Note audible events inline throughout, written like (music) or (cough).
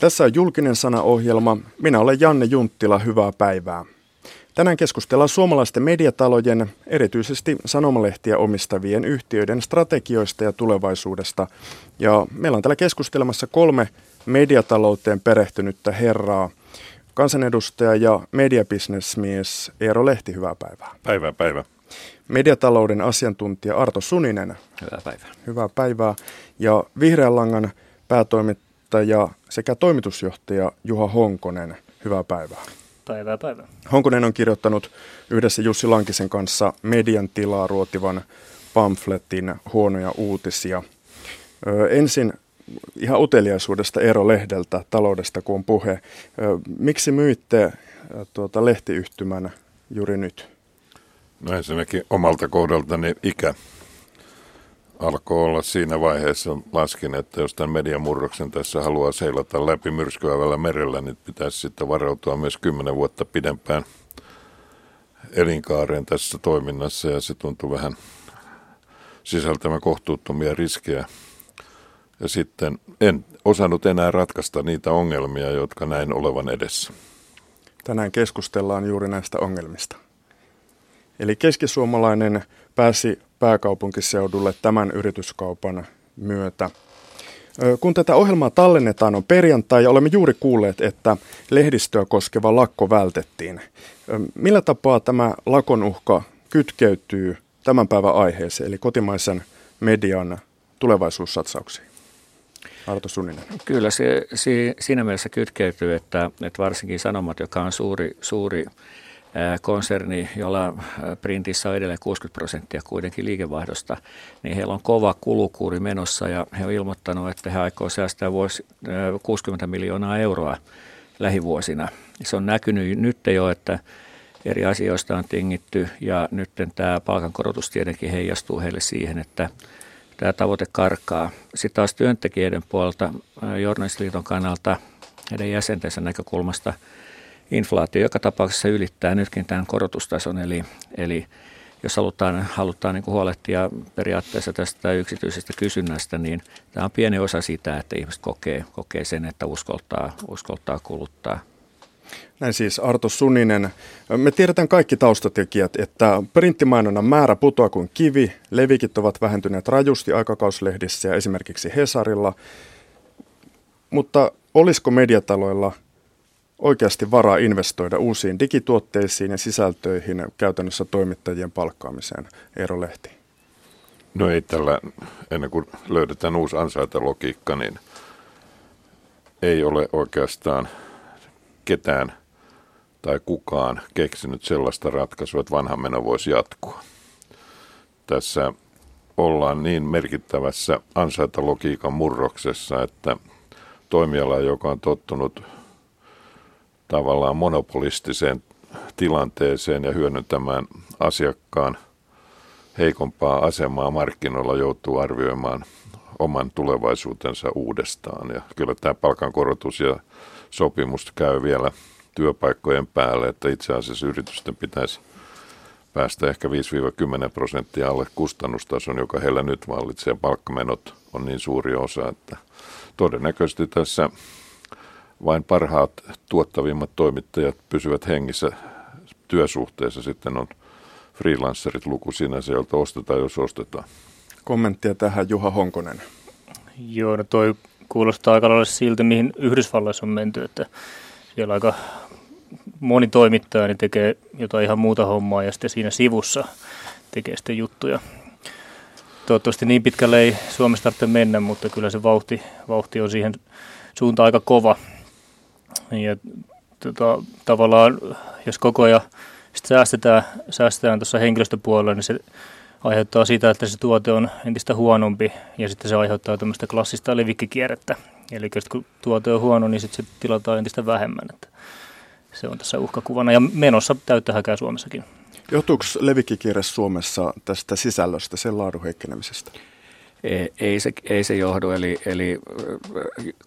Tässä on julkinen sanaohjelma. Minä olen Janne Junttila, hyvää päivää. Tänään keskustellaan suomalaisten mediatalojen, erityisesti sanomalehtiä omistavien yhtiöiden strategioista ja tulevaisuudesta. Ja meillä on täällä keskustelemassa kolme mediatalouteen perehtynyttä herraa. Kansanedustaja ja mediabisnesmies Eero Lehti, hyvää päivää. Päivää, päivä. Mediatalouden asiantuntija Arto Suninen. Hyvää päivää. Hyvää päivää. Ja Vihreän langan päätoimittaja sekä toimitusjohtaja Juha Honkonen. Hyvää päivää. Päivää päivää. Honkonen on kirjoittanut yhdessä Jussi Lankisen kanssa median tilaa ruotivan pamfletin huonoja uutisia. Ö, ensin ihan uteliaisuudesta Eero Lehdeltä taloudesta, kun on puhe. Ö, miksi myitte tuota, lehtiyhtymän juuri nyt? No ensinnäkin omalta kohdaltani ikä alkoi olla siinä vaiheessa, laskin, että jos tämän mediamurroksen tässä haluaa seilata läpi myrskyävällä merellä, niin pitäisi sitten varautua myös kymmenen vuotta pidempään elinkaareen tässä toiminnassa ja se tuntui vähän sisältämään kohtuuttomia riskejä. Ja sitten en osannut enää ratkaista niitä ongelmia, jotka näin olevan edessä. Tänään keskustellaan juuri näistä ongelmista. Eli keskisuomalainen pääsi pääkaupunkiseudulle tämän yrityskaupan myötä. Kun tätä ohjelmaa tallennetaan on perjantai ja olemme juuri kuulleet, että lehdistöä koskeva lakko vältettiin. Millä tapaa tämä lakon uhka kytkeytyy tämän päivän aiheeseen, eli kotimaisen median tulevaisuussatsauksiin? Arto Sunninen. Kyllä se, se siinä mielessä kytkeytyy, että, että varsinkin Sanomat, joka on suuri, suuri konserni, jolla printissä on edelleen 60 prosenttia kuitenkin liikevaihdosta, niin heillä on kova kulukuuri menossa ja he on ilmoittanut, että he aikoo säästää vuosi 60 miljoonaa euroa lähivuosina. Se on näkynyt nyt jo, että eri asioista on tingitty ja nyt tämä palkankorotus tietenkin heijastuu heille siihen, että tämä tavoite karkaa. Sitten taas työntekijöiden puolelta journalistiliiton kannalta heidän jäsentensä näkökulmasta – inflaatio joka tapauksessa ylittää nytkin tämän korotustason, eli, eli jos halutaan, halutaan niin kuin huolehtia periaatteessa tästä yksityisestä kysynnästä, niin tämä on pieni osa sitä, että ihmiset kokee, kokee sen, että uskoltaa, uskoltaa kuluttaa. Näin siis Arto Suninen. Me tiedetään kaikki taustatekijät, että printtimainonnan määrä putoaa kuin kivi, levikit ovat vähentyneet rajusti aikakauslehdissä ja esimerkiksi Hesarilla. Mutta olisiko mediataloilla oikeasti varaa investoida uusiin digituotteisiin ja sisältöihin käytännössä toimittajien palkkaamiseen? Eero Lehti. No ei tällä, ennen kuin löydetään uusi ansaintalogiikka, niin ei ole oikeastaan ketään tai kukaan keksinyt sellaista ratkaisua, että vanha meno voisi jatkua. Tässä ollaan niin merkittävässä ansaintalogiikan murroksessa, että toimiala, joka on tottunut tavallaan monopolistiseen tilanteeseen ja hyödyntämään asiakkaan heikompaa asemaa markkinoilla joutuu arvioimaan oman tulevaisuutensa uudestaan. Ja kyllä tämä palkankorotus ja sopimus käy vielä työpaikkojen päälle, että itse asiassa yritysten pitäisi päästä ehkä 5-10 prosenttia alle kustannustason, joka heillä nyt vallitsee. Palkkamenot on niin suuri osa, että todennäköisesti tässä vain parhaat tuottavimmat toimittajat pysyvät hengissä työsuhteessa. Sitten on freelancerit luku sinänsä, jolta ostetaan, jos ostetaan. Kommenttia tähän Juha Honkonen. Joo, no toi kuulostaa aika lailla siltä, mihin Yhdysvalloissa on menty, että siellä aika moni toimittaja niin tekee jotain ihan muuta hommaa ja sitten siinä sivussa tekee sitten juttuja. Toivottavasti niin pitkälle ei Suomessa tarvitse mennä, mutta kyllä se vauhti, vauhti on siihen suuntaan aika kova. Ja tota, tavallaan, jos koko ajan sit säästetään, säästetään tuossa henkilöstöpuolella, niin se aiheuttaa sitä, että se tuote on entistä huonompi ja sitten se aiheuttaa tämmöistä klassista levikkikierrettä. Eli kun tuote on huono, niin sitten se tilataan entistä vähemmän. Että se on tässä uhkakuvana ja menossa täyttä häkää Suomessakin. Johtuuko levikkikierre Suomessa tästä sisällöstä, sen laadun heikkenemisestä? Ei se, ei se johdu, eli, eli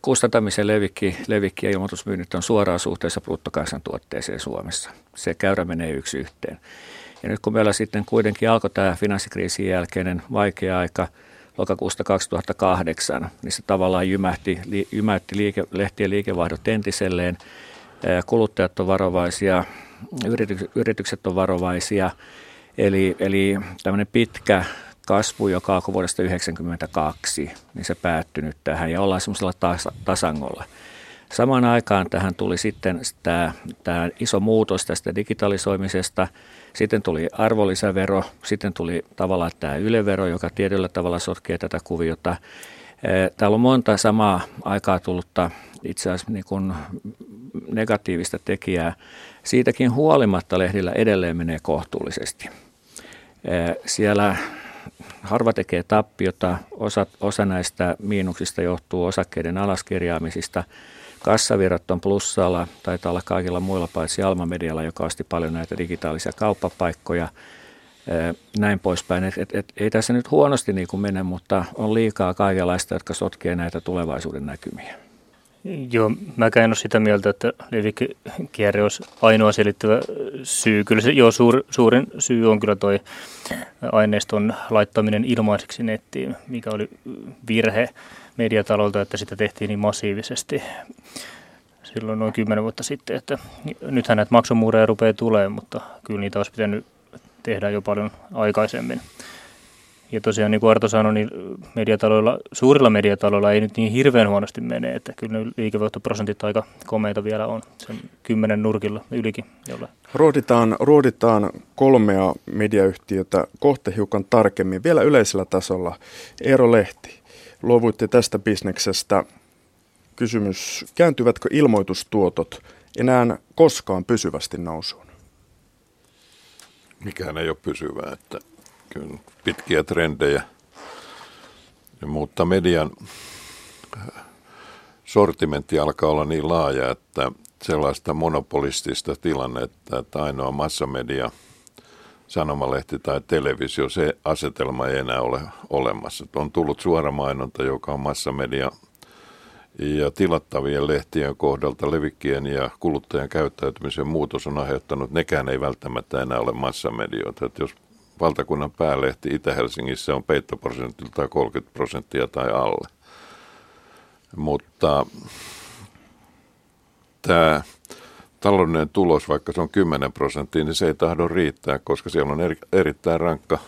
kustantamisen levikki, levikki ja ilmoitusmyynnit on suoraan suhteessa bruttokansantuotteeseen Suomessa. Se käyrä menee yksi yhteen. Ja nyt kun meillä sitten kuitenkin alkoi tämä finanssikriisin jälkeinen vaikea aika, lokakuusta 2008, niin se tavallaan jymähti, jymähti liike, lehtien liikevaihdot entiselleen. Kuluttajat on varovaisia, yritykset on varovaisia, eli, eli tämmöinen pitkä kasvu, joka alkoi vuodesta 1992, niin se päättynyt tähän ja ollaan semmoisella tas- tasangolla. Samaan aikaan tähän tuli sitten tämä, tämä iso muutos tästä digitalisoimisesta. Sitten tuli arvonlisävero, sitten tuli tavallaan tämä ylevero, joka tietyllä tavalla sotkee tätä kuviota. Täällä on monta samaa aikaa tullutta itse asiassa niin kuin negatiivista tekijää. Siitäkin huolimatta lehdillä edelleen menee kohtuullisesti. Siellä harva tekee tappiota, osa, osa näistä miinuksista johtuu osakkeiden alaskirjaamisista. Kassavirrat on plussalla, taitaa olla kaikilla muilla paitsi Alma Medialla, joka osti paljon näitä digitaalisia kauppapaikkoja, näin poispäin. Et, et, et, ei tässä nyt huonosti niin kuin mene, mutta on liikaa kaikenlaista, jotka sotkee näitä tulevaisuuden näkymiä. Joo, mä en ole sitä mieltä, että levikierre olisi ainoa selittävä syy. Kyllä se, joo, suur, suurin syy on kyllä toi aineiston laittaminen ilmaiseksi nettiin, mikä oli virhe mediatalolta, että sitä tehtiin niin massiivisesti silloin noin kymmenen vuotta sitten. Että nythän näitä maksumuureja rupeaa tulemaan, mutta kyllä niitä olisi pitänyt tehdä jo paljon aikaisemmin. Ja tosiaan niin kuin Arto sanoi, niin mediataloilla, suurilla mediataloilla ei nyt niin hirveän huonosti mene, että kyllä ne liikevoittoprosentit aika komeita vielä on sen kymmenen nurkilla ylikin. Jolle. Ruoditaan, ruoditaan kolmea mediayhtiötä kohta hiukan tarkemmin, vielä yleisellä tasolla. Eero Lehti, luovuitte tästä bisneksestä. Kysymys, kääntyvätkö ilmoitustuotot enää koskaan pysyvästi nousuun? Mikään ei ole pysyvää, että kyllä pitkiä trendejä. Mutta median sortimentti alkaa olla niin laaja, että sellaista monopolistista tilannetta, että ainoa massamedia, sanomalehti tai televisio, se asetelma ei enää ole olemassa. On tullut suora mainonta, joka on massamedia ja tilattavien lehtien kohdalta levikkien ja kuluttajan käyttäytymisen muutos on aiheuttanut, nekään ei välttämättä enää ole massamedioita. Että jos valtakunnan päälehti Itä-Helsingissä on peittoprosentilta 30 prosenttia tai alle. Mutta tämä taloudellinen tulos, vaikka se on 10 prosenttia, niin se ei tahdo riittää, koska siellä on eri, erittäin rankka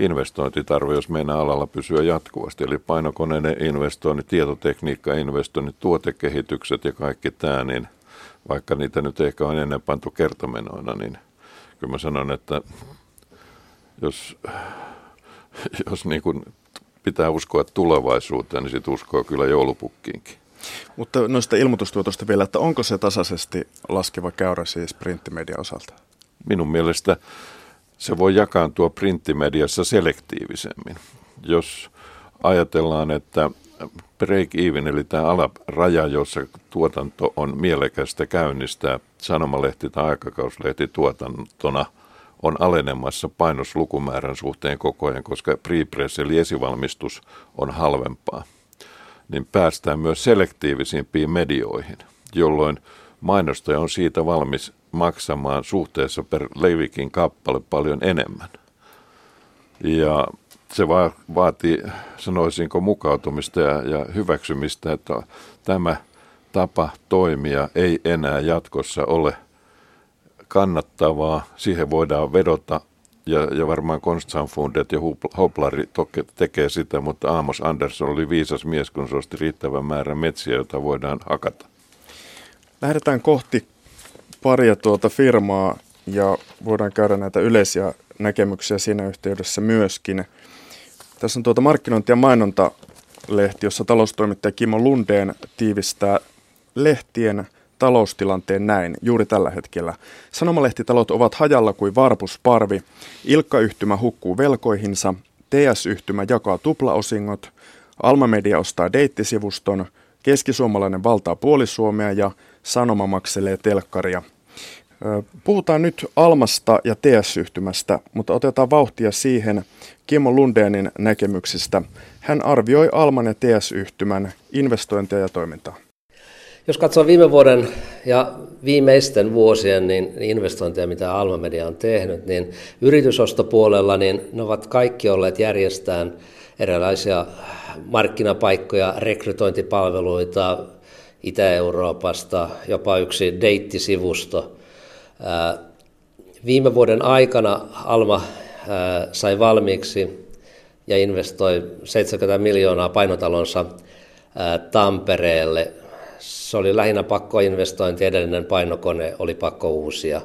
investointitarve, jos meinaa alalla pysyä jatkuvasti. Eli painokoneiden investoinnit, tietotekniikka-investoinnit, tuotekehitykset ja kaikki tämä, niin vaikka niitä nyt ehkä on ennen pantu kertomenoina, niin kyllä mä sanon, että jos, (laughs) jos niin kuin pitää uskoa tulevaisuuteen, niin sitten uskoo kyllä joulupukkiinkin. Mutta noista ilmoitustuotosta vielä, että onko se tasaisesti laskeva käyrä siis printtimedian osalta? Minun mielestä se voi jakaantua printtimediassa selektiivisemmin. Jos ajatellaan, että break-even, eli tämä alaraja, jossa tuotanto on mielekästä käynnistää sanomalehti tai aikakauslehti tuotantona – on alenemassa painoslukumäärän suhteen koko ajan, koska prepress eli esivalmistus on halvempaa, niin päästään myös selektiivisimpiin medioihin, jolloin mainostaja on siitä valmis maksamaan suhteessa per levikin kappale paljon enemmän. Ja se va- vaatii, sanoisinko, mukautumista ja, ja hyväksymistä, että tämä tapa toimia ei enää jatkossa ole kannattavaa, siihen voidaan vedota ja, ja varmaan Konstsamfundet ja Hoplari tekee sitä, mutta Amos Andersson oli viisas mies, kun se osti riittävän määrän metsiä, joita voidaan hakata. Lähdetään kohti paria tuota firmaa ja voidaan käydä näitä yleisiä näkemyksiä siinä yhteydessä myöskin. Tässä on tuota markkinointi- ja mainontalehti, jossa taloustoimittaja Kimmo Lundeen tiivistää lehtien taloustilanteen näin juuri tällä hetkellä. Sanomalehtitalot ovat hajalla kuin varpusparvi. Ilkka-yhtymä hukkuu velkoihinsa, TS-yhtymä jakaa tuplaosingot, Alma Media ostaa deittisivuston, keskisuomalainen valtaa puolisuomea ja Sanoma makselee telkkaria. Puhutaan nyt Almasta ja TS-yhtymästä, mutta otetaan vauhtia siihen Kimmo Lundeenin näkemyksistä. Hän arvioi Alman ja TS-yhtymän investointeja ja toimintaa. Jos katsoo viime vuoden ja viimeisten vuosien niin investointeja, mitä Alma Media on tehnyt, niin yritysostopuolella niin ne ovat kaikki olleet järjestään erilaisia markkinapaikkoja, rekrytointipalveluita Itä-Euroopasta, jopa yksi deittisivusto. Viime vuoden aikana Alma sai valmiiksi ja investoi 70 miljoonaa painotalonsa Tampereelle. Se oli lähinnä pakkoinvestointi, edellinen painokone oli pakko uusia.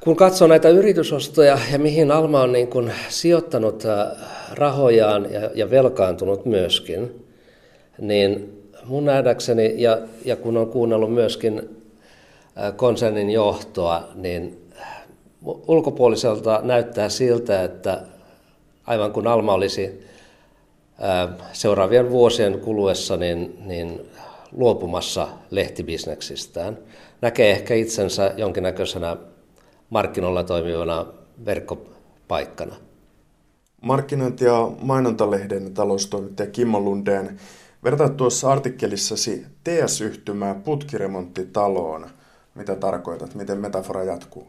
Kun katsoo näitä yritysostoja ja mihin Alma on niin kuin sijoittanut rahojaan ja, ja velkaantunut myöskin, niin mun nähdäkseni, ja, ja kun on kuunnellut myöskin konsernin johtoa, niin ulkopuoliselta näyttää siltä, että aivan kun Alma olisi seuraavien vuosien kuluessa niin, niin luopumassa lehtibisneksistään. Näkee ehkä itsensä jonkinnäköisenä markkinoilla toimivana verkkopaikkana. Markkinointi- ja mainontalehden taloustoimittaja Kimmo Lundeen, vertaat tuossa artikkelissasi TS-yhtymää putkiremonttitaloon. Mitä tarkoitat? Miten metafora jatkuu?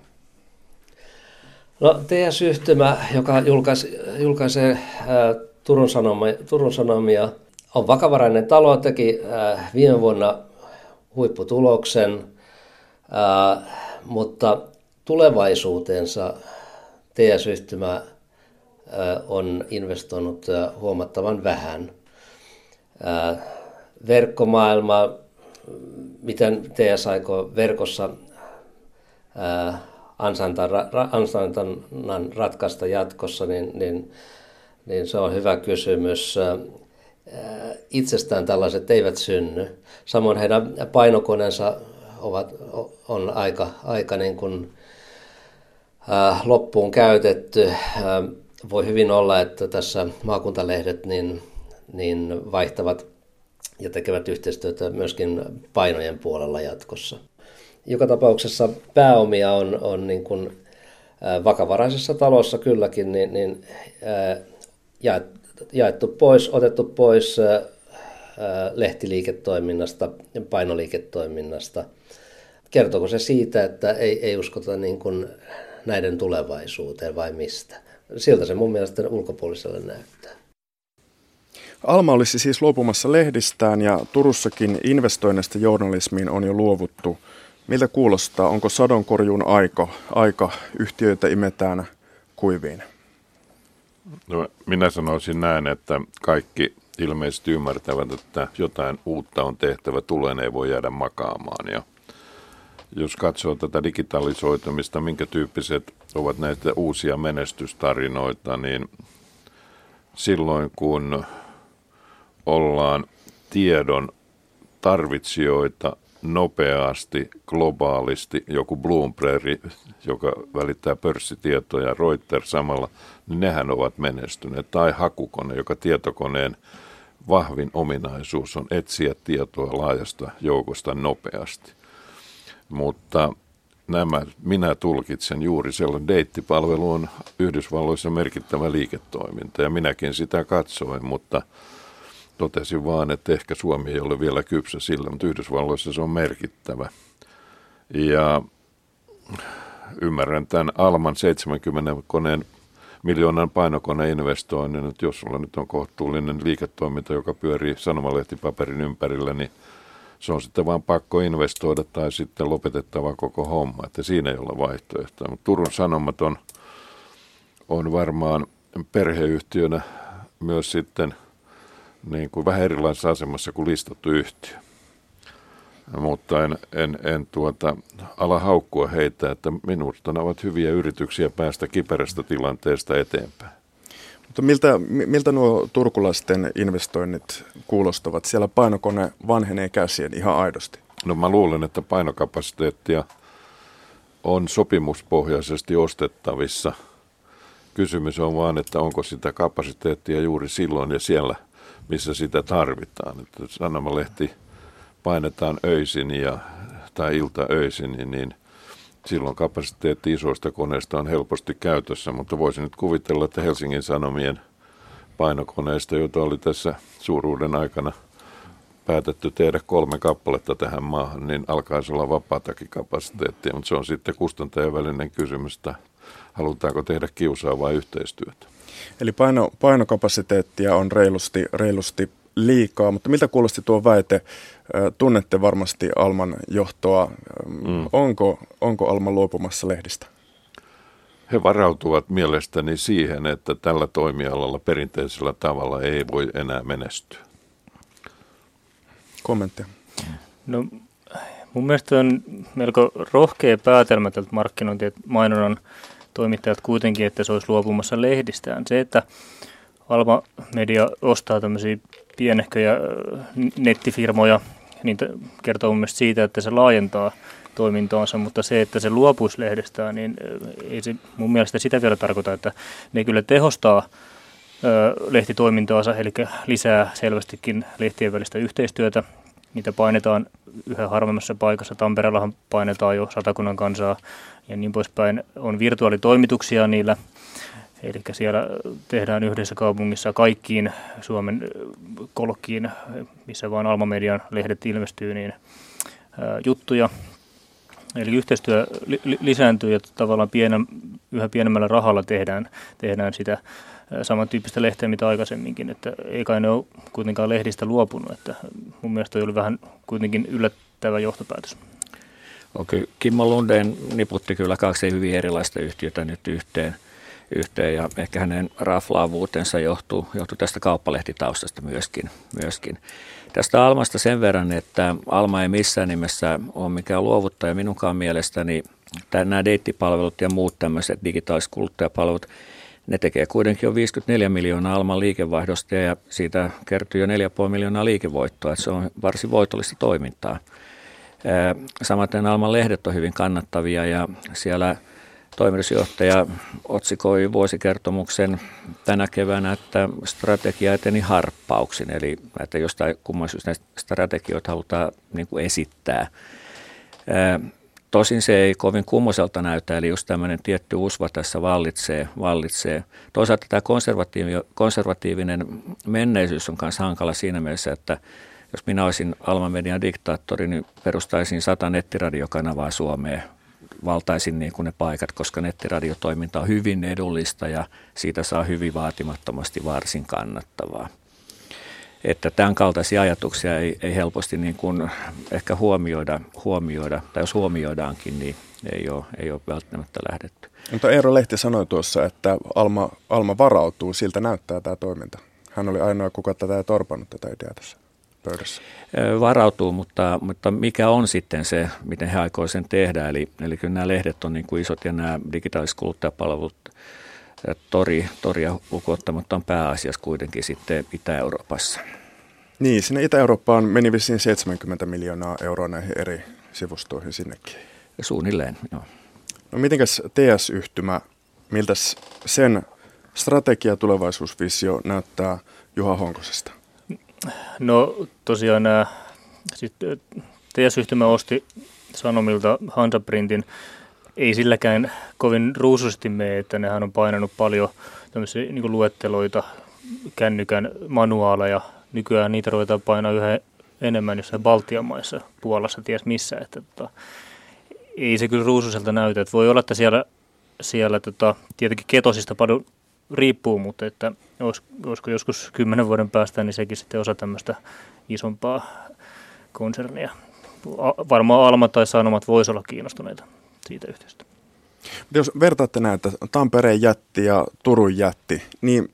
No TS-yhtymä, joka julkaisi, julkaisee ää, Turun, Sanomia, Turun Sanomia, on vakavarainen talo, teki ää, viime vuonna huipputuloksen, ää, mutta tulevaisuutensa TS-yhtymä on investoinut huomattavan vähän. Verkkomaailma, miten TS aikoo verkossa ansainnan ratkaista jatkossa, niin, niin, niin se on hyvä kysymys. Itsestään tällaiset eivät synny. Samoin heidän painokoneensa ovat, on aika, aika niin kuin, ää, loppuun käytetty. Ää, voi hyvin olla, että tässä maakuntalehdet niin, niin vaihtavat ja tekevät yhteistyötä myöskin painojen puolella jatkossa. Joka tapauksessa pääomia on, on niin kuin, ää, vakavaraisessa talossa kylläkin niin, niin, ää, jaettu pois, otettu pois lehtiliiketoiminnasta, painoliiketoiminnasta. Kertooko se siitä, että ei, ei uskota niin kuin näiden tulevaisuuteen vai mistä? Siltä se mun mielestä ulkopuoliselle näyttää. Alma olisi siis luopumassa lehdistään ja Turussakin investoinnista journalismiin on jo luovuttu. Miltä kuulostaa? Onko sadonkorjuun aika, aika yhtiöitä imetään kuiviin? No, minä sanoisin näin, että kaikki ilmeisesti ymmärtävät, että jotain uutta on tehtävä, tuleen ei voi jäädä makaamaan. Ja jos katsoo tätä digitalisoitumista, minkä tyyppiset ovat näitä uusia menestystarinoita, niin silloin kun ollaan tiedon tarvitsijoita nopeasti, globaalisti, joku Bloomberg, joka välittää pörssitietoja, Reuters samalla, niin nehän ovat menestyneet. Tai hakukone, joka tietokoneen vahvin ominaisuus on etsiä tietoa laajasta joukosta nopeasti. Mutta nämä minä tulkitsen juuri sellainen deittipalvelu on Yhdysvalloissa merkittävä liiketoiminta ja minäkin sitä katsoin, mutta totesin vaan, että ehkä Suomi ei ole vielä kypsä sillä, mutta Yhdysvalloissa se on merkittävä. Ja ymmärrän tämän Alman 70 koneen miljoonan painokoneinvestoinnin, että jos sulla nyt on kohtuullinen liiketoiminta, joka pyörii sanomalehtipaperin ympärillä, niin se on sitten vaan pakko investoida tai sitten lopetettava koko homma, että siinä ei ole vaihtoehtoa. Mutta Turun Sanomat on, on varmaan perheyhtiönä myös sitten niin kuin vähän erilaisessa asemassa kuin listattu yhtiö. Mutta en, en, en tuota, ala haukkua heitä, että minusta ne ovat hyviä yrityksiä päästä kiperästä tilanteesta eteenpäin. Mutta miltä, miltä nuo turkulaisten investoinnit kuulostavat? Siellä painokone vanhenee käsien ihan aidosti. No mä luulen, että painokapasiteettia on sopimuspohjaisesti ostettavissa. Kysymys on vaan, että onko sitä kapasiteettia juuri silloin ja siellä, missä sitä tarvitaan. Että sanomalehti painetaan öisin ja, tai ilta öisin, niin, niin silloin kapasiteetti isoista koneista on helposti käytössä, mutta voisin nyt kuvitella, että Helsingin Sanomien painokoneista, joita oli tässä suuruuden aikana päätetty tehdä kolme kappaletta tähän maahan, niin alkaisi olla vapaatakin kapasiteettia, mutta se on sitten kustantajan välinen kysymys, että halutaanko tehdä kiusaa vai yhteistyötä. Eli paino, painokapasiteettia on reilusti, reilusti liikaa, mutta miltä kuulosti tuo väite? Tunnette varmasti Alman johtoa. Mm. Onko, onko Alma luopumassa lehdistä? He varautuvat mielestäni siihen, että tällä toimialalla perinteisellä tavalla ei voi enää menestyä. Kommentteja. No, mun mielestä on melko rohkea päätelmä tältä markkinointi- ja mainonnan toimittajat kuitenkin, että se olisi luopumassa lehdistään. Se, että Alma Media ostaa tämmöisiä pienehköjä nettifirmoja, niin kertoo mun siitä, että se laajentaa toimintaansa, mutta se, että se luopuisi lehdestään, niin ei se mun mielestä sitä vielä tarkoita, että ne kyllä tehostaa lehtitoimintaansa, eli lisää selvästikin lehtien välistä yhteistyötä. Niitä painetaan yhä harvemmassa paikassa. Tampereellahan painetaan jo satakunnan kansaa ja niin poispäin. On virtuaalitoimituksia niillä, eli siellä tehdään yhdessä kaupungissa kaikkiin Suomen kolkkiin, missä vaan Alma Median lehdet ilmestyy, niin juttuja. Eli yhteistyö lisääntyy ja tavallaan pienen, yhä pienemmällä rahalla tehdään, tehdään sitä samantyyppistä lehteä mitä aikaisemminkin, että ei kai ne ole kuitenkaan lehdistä luopunut, että mun mielestä oli vähän kuitenkin yllättävä johtopäätös. Okei, Kimmo Lundeen niputti kyllä kaksi hyvin erilaista yhtiötä nyt yhteen, yhteen ja ehkä hänen raflaavuutensa johtuu, johtuu tästä kauppalehtitaustasta myöskin. myöskin. Tästä Almasta sen verran, että Alma ei missään nimessä ole mikään luovuttaja minunkaan mielestäni. Nämä deittipalvelut ja muut tämmöiset digitaaliset kuluttajapalvelut, ne tekee kuitenkin jo 54 miljoonaa Alman liikevaihdosta ja siitä kertyy jo 4,5 miljoonaa liikevoittoa. Että se on varsin voitollista toimintaa. Samaten Alman lehdet on hyvin kannattavia ja siellä toimitusjohtaja otsikoi vuosikertomuksen tänä keväänä, että strategia eteni harppauksin. Eli että jostain kumman syystä näistä strategioita halutaan niin kuin esittää. Tosin se ei kovin kummoselta näytä, eli just tämmöinen tietty usva tässä vallitsee. vallitsee. Toisaalta tämä konservatiivi, konservatiivinen menneisyys on myös hankala siinä mielessä, että jos minä olisin Alma Median diktaattori, niin perustaisin sata nettiradiokanavaa Suomeen. Valtaisin niin kuin ne paikat, koska nettiradiotoiminta on hyvin edullista ja siitä saa hyvin vaatimattomasti varsin kannattavaa että tämän kaltaisia ajatuksia ei, ei helposti niin kuin ehkä huomioida, huomioida, tai jos huomioidaankin, niin ei ole, ei ole välttämättä lähdetty. Mutta Eero Lehti sanoi tuossa, että Alma, Alma varautuu, siltä näyttää tämä toiminta. Hän oli ainoa, kuka tätä ei torpannut tätä ideaa tässä pöydässä. Varautuu, mutta, mutta mikä on sitten se, miten he aikoo sen tehdä? Eli, eli kyllä nämä lehdet on niin kuin isot ja nämä digitaaliset kuluttajapalvelut tori, toria lukuottamatta on pääasiassa kuitenkin sitten Itä-Euroopassa. Niin, sinne Itä-Eurooppaan meni vissiin 70 miljoonaa euroa näihin eri sivustoihin sinnekin. Suunnilleen, joo. No mitenkäs TS-yhtymä, miltä sen strategia tulevaisuusvisio näyttää Juha Honkosesta? No tosiaan nämä, siis TS-yhtymä osti Sanomilta Hansaprintin ei silläkään kovin ruususti mene, että nehän on painanut paljon tämmöisiä niin luetteloita, kännykän manuaaleja. Nykyään niitä ruvetaan painaa yhä enemmän jossain Baltian maissa, Puolassa, ties missä. Että, tota, ei se kyllä ruususelta näytä. Että voi olla, että siellä, siellä tota, tietenkin ketosista paljon riippuu, mutta että olis, olisiko joskus kymmenen vuoden päästä, niin sekin sitten osa tämmöistä isompaa konsernia. Varmaan Alma tai Sanomat voisi olla kiinnostuneita siitä yhteistä. Jos vertaatte näitä Tampereen jätti ja Turun jätti, niin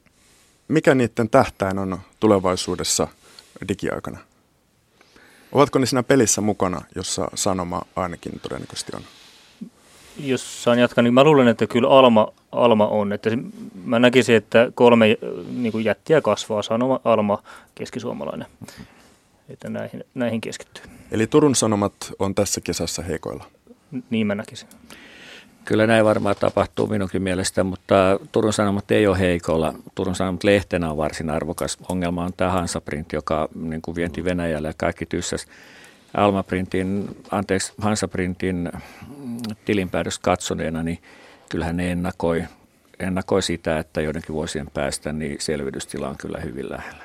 mikä niiden tähtäin on tulevaisuudessa digiaikana? Ovatko ne siinä pelissä mukana, jossa sanoma ainakin todennäköisesti on? Jos saan jatkaa, niin mä luulen, että kyllä Alma, Alma on. Että se, mä näkisin, että kolme niin kuin jättiä kasvaa, Sanoma, Alma, keskisuomalainen. Että näihin, näihin keskittyy. Eli Turun Sanomat on tässä kesässä heikoilla? Niin mä näkisin. Kyllä näin varmaan tapahtuu minunkin mielestä, mutta Turun Sanomat ei ole heikolla. Turun Sanomat lehtenä on varsin arvokas. Ongelma on tämä Hansaprint, joka niin kuin vienti Venäjälle ja kaikki tyssäs. Almaprintin, anteeksi, Hansaprintin tilinpäätös katsoneena, niin kyllähän ne ennakoi, ennakoi sitä, että joidenkin vuosien päästä niin selvitystila on kyllä hyvin lähellä.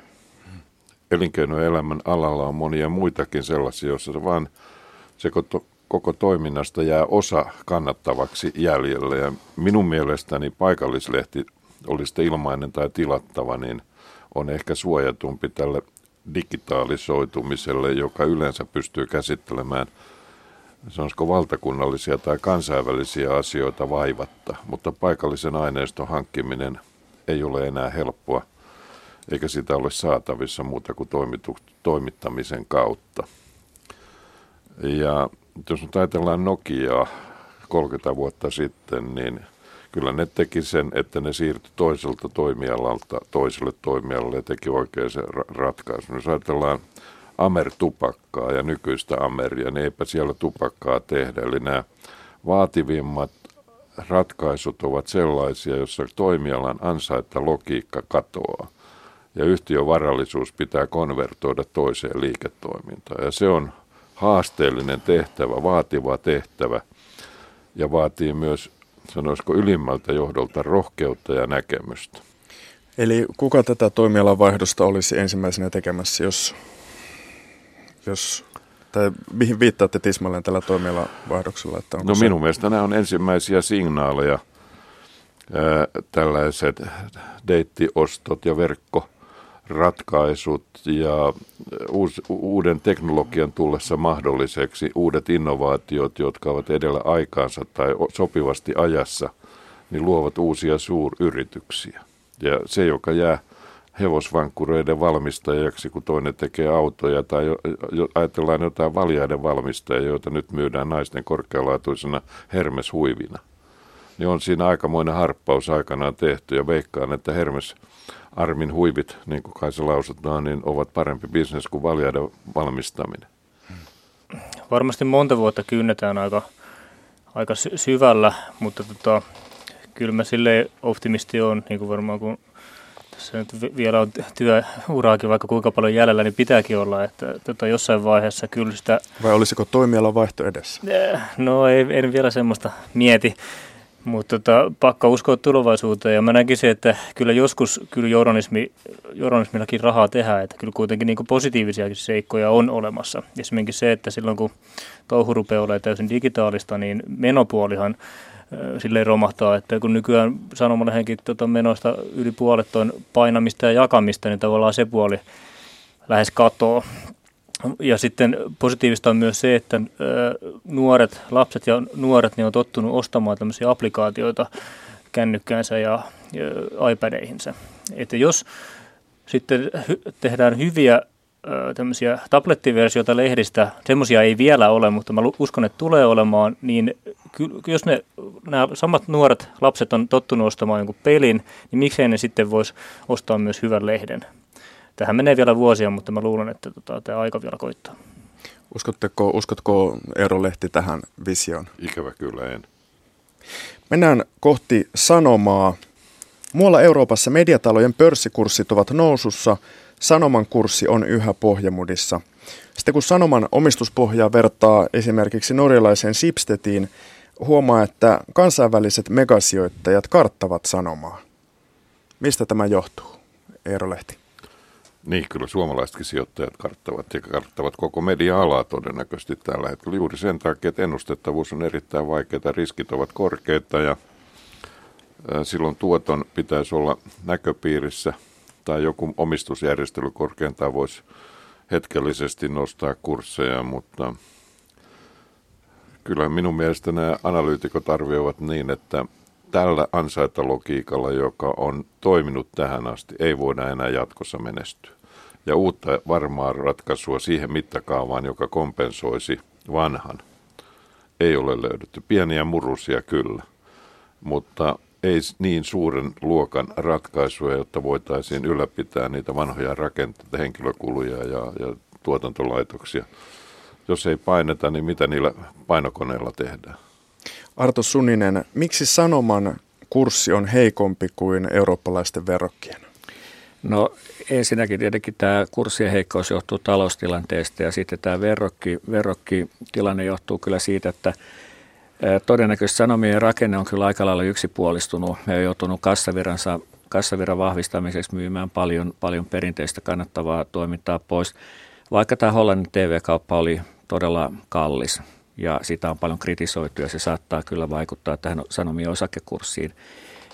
Elinkeinoelämän alalla on monia muitakin sellaisia, joissa se vain se koko toiminnasta jää osa kannattavaksi jäljelle. Ja minun mielestäni paikallislehti oli ilmainen tai tilattava, niin on ehkä suojatumpi tälle digitaalisoitumiselle, joka yleensä pystyy käsittelemään sanoisiko valtakunnallisia tai kansainvälisiä asioita vaivatta, mutta paikallisen aineiston hankkiminen ei ole enää helppoa, eikä sitä ole saatavissa muuta kuin toimitu, toimittamisen kautta. Ja jos nyt ajatellaan Nokiaa 30 vuotta sitten, niin kyllä ne teki sen, että ne siirtyi toiselta toimialalta toiselle toimialalle ja teki oikein se ratkaisun. Jos ajatellaan Amer-tupakkaa ja nykyistä Ameria, niin eipä siellä tupakkaa tehdä. Eli nämä vaativimmat ratkaisut ovat sellaisia, joissa toimialan ansaita logiikka katoaa. Ja yhtiön varallisuus pitää konvertoida toiseen liiketoimintaan. Ja se on haasteellinen tehtävä, vaativa tehtävä ja vaatii myös, sanoisiko ylimmältä johdolta, rohkeutta ja näkemystä. Eli kuka tätä toimialan vaihdosta olisi ensimmäisenä tekemässä, jos, jos tai mihin viittaatte tismalleen tällä toimialan vaihdoksella? Että no se... minun mielestä nämä on ensimmäisiä signaaleja, ää, tällaiset deittiostot ja verkko ratkaisut ja uus, uuden teknologian tullessa mahdolliseksi, uudet innovaatiot, jotka ovat edellä aikaansa tai sopivasti ajassa, niin luovat uusia suuryrityksiä. Ja se, joka jää hevosvankkureiden valmistajaksi, kun toinen tekee autoja tai ajatellaan jotain valjaiden valmistajia, joita nyt myydään naisten korkealaatuisena hermeshuivina, niin on siinä aikamoinen harppaus aikanaan tehty ja veikkaan, että hermes armin huivit, niin kuin kai se lausutaan, niin ovat parempi bisnes kuin valjaiden valmistaminen. Varmasti monta vuotta kynnetään aika, aika syvällä, mutta tota, kyllä mä silleen optimisti on, niin kuin varmaan kun tässä nyt vielä on työuraakin vaikka kuinka paljon jäljellä, niin pitääkin olla, että tota, jossain vaiheessa kyllä sitä... Vai olisiko toimialan vaihto edessä? No ei, en vielä semmoista mieti. Mutta tota, pakko uskoa tulevaisuuteen ja mä näkisin, että kyllä joskus kyllä journalismi, journalismillakin rahaa tehdään, että kyllä kuitenkin niin positiivisiakin seikkoja on olemassa. Esimerkiksi se, että silloin kun touhu rupeaa olemaan täysin digitaalista, niin menopuolihan silleen romahtaa, että kun nykyään sanomalehdenkin tota menoista yli puolet on painamista ja jakamista, niin tavallaan se puoli lähes katoo. Ja sitten positiivista on myös se, että nuoret, lapset ja nuoret niin on tottunut ostamaan tämmöisiä applikaatioita kännykkäänsä ja, iPadeihinsä. Että jos sitten tehdään hyviä tämmöisiä tablettiversioita lehdistä, semmoisia ei vielä ole, mutta mä uskon, että tulee olemaan, niin jos ne, nämä samat nuoret lapset on tottunut ostamaan jonkun pelin, niin miksei ne sitten voisi ostaa myös hyvän lehden. Tähän menee vielä vuosia, mutta mä luulen, että tota, tämä aika vielä koittaa. Uskotteko, uskotko Eero Lehti tähän visioon? Ikävä kyllä en. Mennään kohti sanomaa. Muualla Euroopassa mediatalojen pörssikurssit ovat nousussa, Sanoman kurssi on yhä pohjamudissa. Sitten kun Sanoman omistuspohjaa vertaa esimerkiksi norjalaiseen Sipstetiin, huomaa, että kansainväliset megasijoittajat karttavat Sanomaa. Mistä tämä johtuu, Eero Lehti? Niin, kyllä suomalaisetkin sijoittajat karttavat ja karttavat koko media-alaa todennäköisesti tällä hetkellä. Juuri sen takia, että ennustettavuus on erittäin vaikeaa, riskit ovat korkeita ja silloin tuoton pitäisi olla näköpiirissä tai joku omistusjärjestely korkeintaan voisi hetkellisesti nostaa kursseja, mutta kyllä minun mielestä nämä analyytikot arvioivat niin, että tällä ansaitalogiikalla, joka on toiminut tähän asti, ei voida enää jatkossa menestyä. Ja uutta varmaa ratkaisua siihen mittakaavaan, joka kompensoisi vanhan, ei ole löydetty. Pieniä murusia kyllä, mutta ei niin suuren luokan ratkaisuja, jotta voitaisiin ylläpitää niitä vanhoja rakenteita, henkilökuluja ja, ja tuotantolaitoksia. Jos ei paineta, niin mitä niillä painokoneilla tehdään? Arto Suninen, miksi Sanoman kurssi on heikompi kuin eurooppalaisten verokkien? No ensinnäkin tietenkin tämä kurssien heikkous johtuu taloustilanteesta ja sitten tämä verrokki, verrokkitilanne johtuu kyllä siitä, että todennäköisesti sanomien rakenne on kyllä aika lailla yksipuolistunut ja joutunut kassaviransa, kassaviran vahvistamiseksi myymään paljon, paljon perinteistä kannattavaa toimintaa pois. Vaikka tämä Hollannin TV-kauppa oli todella kallis ja sitä on paljon kritisoitu ja se saattaa kyllä vaikuttaa tähän sanomien osakekurssiin.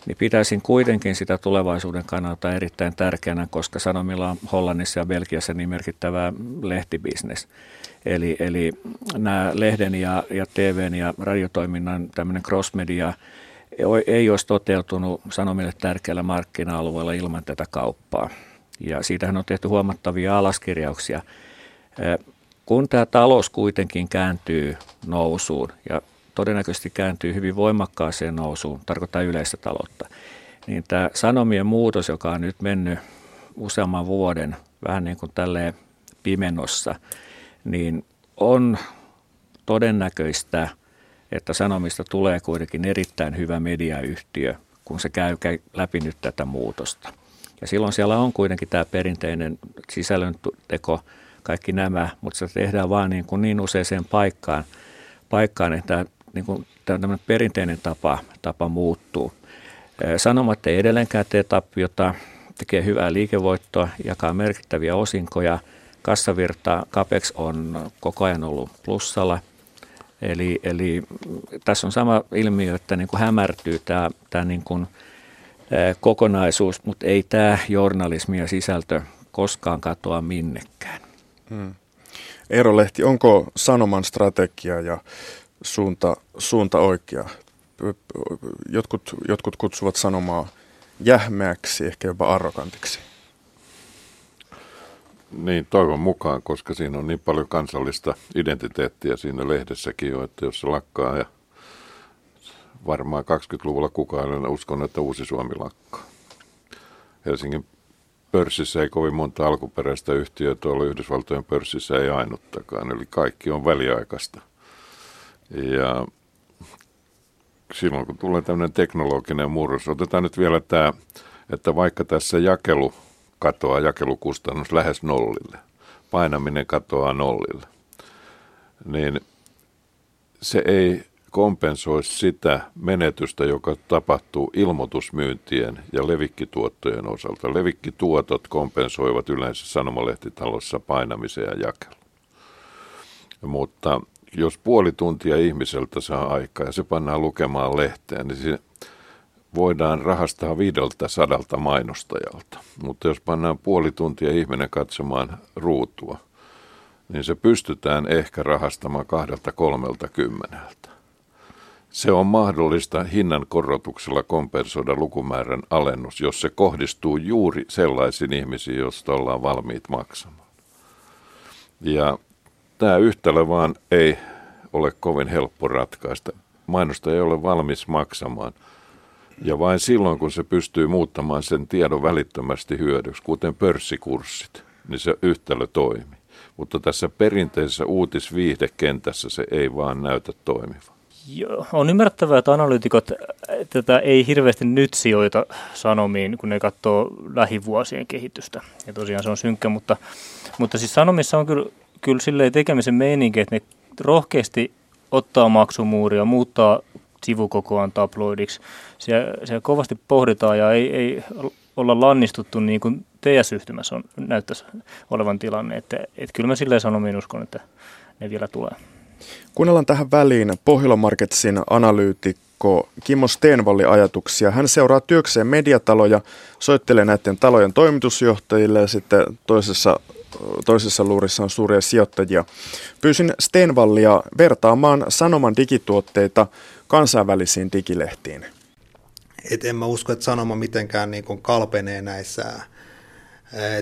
niin pitäisin kuitenkin sitä tulevaisuuden kannalta erittäin tärkeänä, koska Sanomilla on Hollannissa ja Belgiassa niin merkittävä lehtibisnes. Eli, eli nämä lehden ja, ja TVn ja radiotoiminnan tämmöinen crossmedia ei olisi toteutunut Sanomille tärkeällä markkina-alueella ilman tätä kauppaa. Ja siitähän on tehty huomattavia alaskirjauksia. Kun tämä talous kuitenkin kääntyy nousuun ja todennäköisesti kääntyy hyvin voimakkaaseen nousuun, tarkoittaa yleistä taloutta, niin tämä sanomien muutos, joka on nyt mennyt useamman vuoden vähän niin kuin tälleen pimenossa, niin on todennäköistä, että Sanomista tulee kuitenkin erittäin hyvä mediayhtiö, kun se käy läpi nyt tätä muutosta. Ja silloin siellä on kuitenkin tämä perinteinen sisällönteko, kaikki nämä, mutta se tehdään vaan niin, kuin niin useaseen paikkaan, paikkaan että niin kuin tämmöinen perinteinen tapa, tapa muuttuu. Sanomat ei edelleenkään tee tappiota, tekee hyvää liikevoittoa, jakaa merkittäviä osinkoja. Kassavirta CAPEX on koko ajan ollut plussalla. Eli, eli tässä on sama ilmiö, että niin kuin hämärtyy tämä, tämä niin kuin, kokonaisuus, mutta ei tämä journalismi ja sisältö koskaan katoa minnekään. Hmm. Eero Lehti, onko Sanoman strategia ja suunta, suunta oikea? Jotkut, jotkut kutsuvat sanomaa jähmeäksi, ehkä jopa arrogantiksi. Niin, toivon mukaan, koska siinä on niin paljon kansallista identiteettiä siinä lehdessäkin jo, että jos se lakkaa ja varmaan 20-luvulla kukaan en uskon, että uusi Suomi lakkaa. Helsingin pörssissä ei kovin monta alkuperäistä yhtiöä, tuolla Yhdysvaltojen pörssissä ei ainuttakaan, eli kaikki on väliaikaista. Ja silloin kun tulee tämmöinen teknologinen murros, otetaan nyt vielä tämä, että vaikka tässä jakelu katoaa, jakelukustannus lähes nollille, painaminen katoaa nollille, niin se ei kompensoi sitä menetystä, joka tapahtuu ilmoitusmyyntien ja levikkituottojen osalta. Levikkituotot kompensoivat yleensä sanomalehtitalossa painamisen ja jakelun. Mutta jos puoli tuntia ihmiseltä saa aikaa ja se pannaan lukemaan lehteen, niin se voidaan rahastaa viideltä sadalta mainostajalta. Mutta jos pannaan puoli tuntia ihminen katsomaan ruutua, niin se pystytään ehkä rahastamaan kahdelta kolmelta kymmeneltä. Se on mahdollista hinnan korotuksella kompensoida lukumäärän alennus, jos se kohdistuu juuri sellaisiin ihmisiin, joista ollaan valmiit maksamaan. Ja tämä yhtälö vaan ei ole kovin helppo ratkaista. Mainosta ei ole valmis maksamaan. Ja vain silloin, kun se pystyy muuttamaan sen tiedon välittömästi hyödyksi, kuten pörssikurssit, niin se yhtälö toimii. Mutta tässä perinteisessä uutisviihdekentässä se ei vaan näytä toimivan. On ymmärrettävää, että analyytikot tätä ei hirveästi nyt sijoita sanomiin, kun ne katsoo lähivuosien kehitystä. Ja tosiaan se on synkkä, mutta, mutta siis sanomissa on kyllä, kyllä silleen tekemisen meininki, että ne rohkeasti ottaa maksumuuria, muuttaa sivukokoaan tabloidiksi. Siellä, siellä kovasti pohditaan ja ei, ei olla lannistuttu niin kuin TS-yhtymässä on, näyttäisi olevan tilanne. Että, että kyllä mä silleen sanomiin uskon, että ne vielä tulee. Kuunnellaan tähän väliin Pohjola Marketsin analyytikko Kimmo Steenvalli ajatuksia. Hän seuraa työkseen mediataloja, soittelee näiden talojen toimitusjohtajille ja sitten toisessa, toisessa luurissa on suuria sijoittajia. Pyysin Steenvallia vertaamaan Sanoman digituotteita kansainvälisiin digilehtiin. Et en mä usko, että Sanoma mitenkään niin kuin kalpenee näissä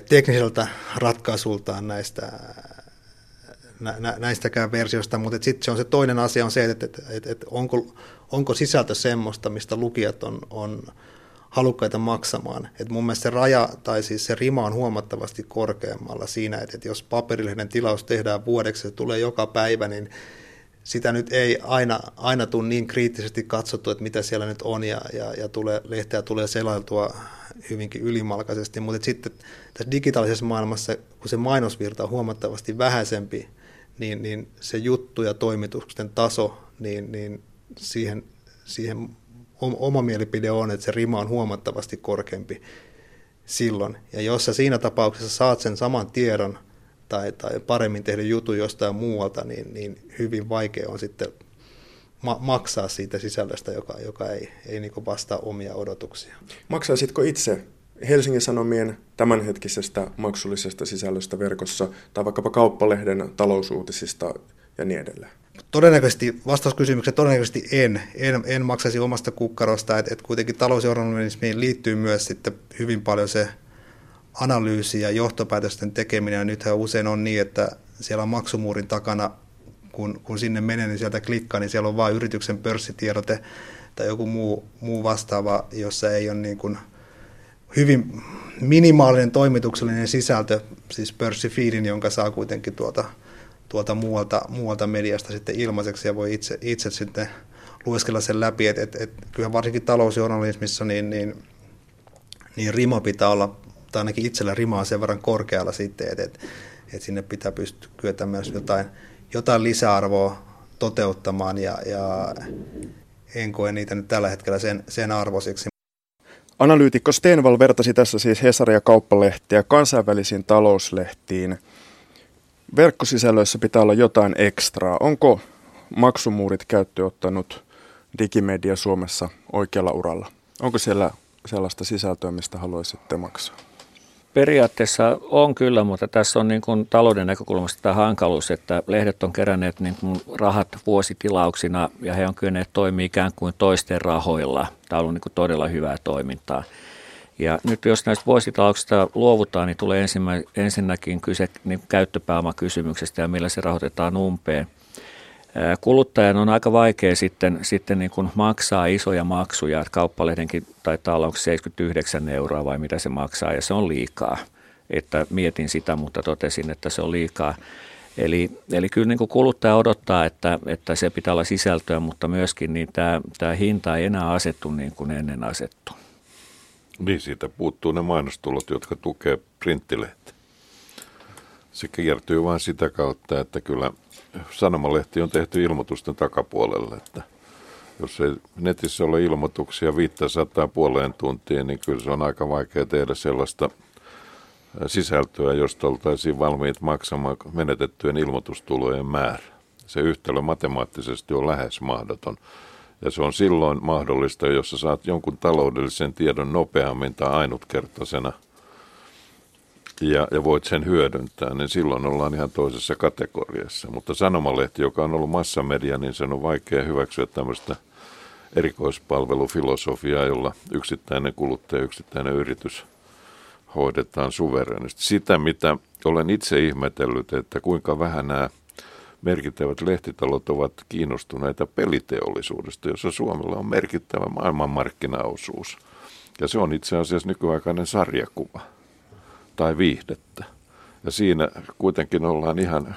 tekniseltä ratkaisuiltaan näistä nä, näistäkään versioista, mutta sitten se on se toinen asia on se, että, että, että, että onko, onko sisältö semmoista, mistä lukijat on, on halukkaita maksamaan. Et mun mielestä se raja tai siis se rima on huomattavasti korkeammalla siinä, että, että jos paperilehden tilaus tehdään vuodeksi, se tulee joka päivä, niin sitä nyt ei aina, aina tule niin kriittisesti katsottu, että mitä siellä nyt on ja, ja, ja tulee, lehteä tulee selailtua hyvinkin ylimalkaisesti, mutta sitten tässä digitaalisessa maailmassa, kun se mainosvirta on huomattavasti vähäisempi, niin, niin se juttu ja toimituksen taso, niin, niin siihen, siihen oma mielipide on, että se rima on huomattavasti korkeampi silloin. Ja jos sä siinä tapauksessa saat sen saman tiedon tai, tai paremmin tehdä jutun jostain muualta, niin, niin hyvin vaikea on sitten ma- maksaa siitä sisällöstä, joka, joka ei, ei niin vastaa omia odotuksia. Maksaisitko itse Helsingin Sanomien tämänhetkisestä maksullisesta sisällöstä verkossa tai vaikkapa kauppalehden talousuutisista ja niin edelleen? Todennäköisesti, vastauskysymykseen todennäköisesti en, en, en maksaisi omasta kukkarosta, että et kuitenkin talousjournalismiin liittyy myös sitten hyvin paljon se analyysi ja johtopäätösten tekeminen, ja nythän usein on niin, että siellä on maksumuurin takana, kun, kun sinne menee, niin sieltä klikkaa, niin siellä on vain yrityksen pörssitiedote tai joku muu, muu vastaava, jossa ei ole niin kuin hyvin minimaalinen toimituksellinen sisältö, siis pörssifiidin, jonka saa kuitenkin tuolta, tuolta muualta, muualta mediasta sitten ilmaiseksi ja voi itse, itse sitten lueskella sen läpi, että et, et, kyllähän varsinkin talousjournalismissa niin, niin, niin rima pitää olla, tai ainakin itsellä rima on sen verran korkealla sitten, että et, et sinne pitää pystyä kyetä myös jotain, jotain lisäarvoa toteuttamaan ja, ja en koe niitä nyt tällä hetkellä sen, sen arvoiseksi. Analyytikko Stenval vertasi tässä siis Hesaria kauppalehtiä kansainvälisiin talouslehtiin. Verkkosisällöissä pitää olla jotain ekstraa. Onko maksumuurit käyttöön ottanut digimedia Suomessa oikealla uralla? Onko siellä sellaista sisältöä, mistä haluaisitte maksaa? Periaatteessa on kyllä, mutta tässä on niin kuin talouden näkökulmasta tämä hankaluus, että lehdet on keränneet niin kuin rahat vuositilauksina ja he on kyenneet toimia ikään kuin toisten rahoilla. Tämä on ollut niin kuin todella hyvää toimintaa. Ja nyt jos näistä vuositilauksista luovutaan, niin tulee ensinnäkin kyse niin käyttöpääomakysymyksestä ja millä se rahoitetaan umpeen. Kuluttajan on aika vaikea sitten, sitten niin kuin maksaa isoja maksuja, että kauppalehdenkin taitaa olla onko 79 euroa vai mitä se maksaa ja se on liikaa. Että mietin sitä, mutta totesin, että se on liikaa. Eli, eli kyllä niin kuin kuluttaja odottaa, että, että se pitää olla sisältöä, mutta myöskin niin tämä, tämä hinta ei enää asettu niin kuin ennen asettu. Niin, siitä puuttuu ne mainostulot, jotka tukee printtilehti. Se kiertyy vain sitä kautta, että kyllä sanomalehti on tehty ilmoitusten takapuolelle, että jos ei netissä ole ilmoituksia 500 puoleen tuntiin, niin kyllä se on aika vaikea tehdä sellaista sisältöä, josta oltaisiin valmiit maksamaan menetettyjen ilmoitustulojen määrä. Se yhtälö matemaattisesti on lähes mahdoton. Ja se on silloin mahdollista, jos sä saat jonkun taloudellisen tiedon nopeammin tai ainutkertaisena – ja, ja voit sen hyödyntää, niin silloin ollaan ihan toisessa kategoriassa. Mutta sanomalehti, joka on ollut massamedia, niin sen on vaikea hyväksyä tämmöistä erikoispalvelufilosofiaa, jolla yksittäinen kuluttaja, yksittäinen yritys hoidetaan suverenisti. Sitä, mitä olen itse ihmetellyt, että kuinka vähän nämä merkittävät lehtitalot ovat kiinnostuneita peliteollisuudesta, jossa Suomella on merkittävä maailmanmarkkinaosuus. Ja se on itse asiassa nykyaikainen sarjakuva tai viihdettä. Ja siinä kuitenkin ollaan ihan,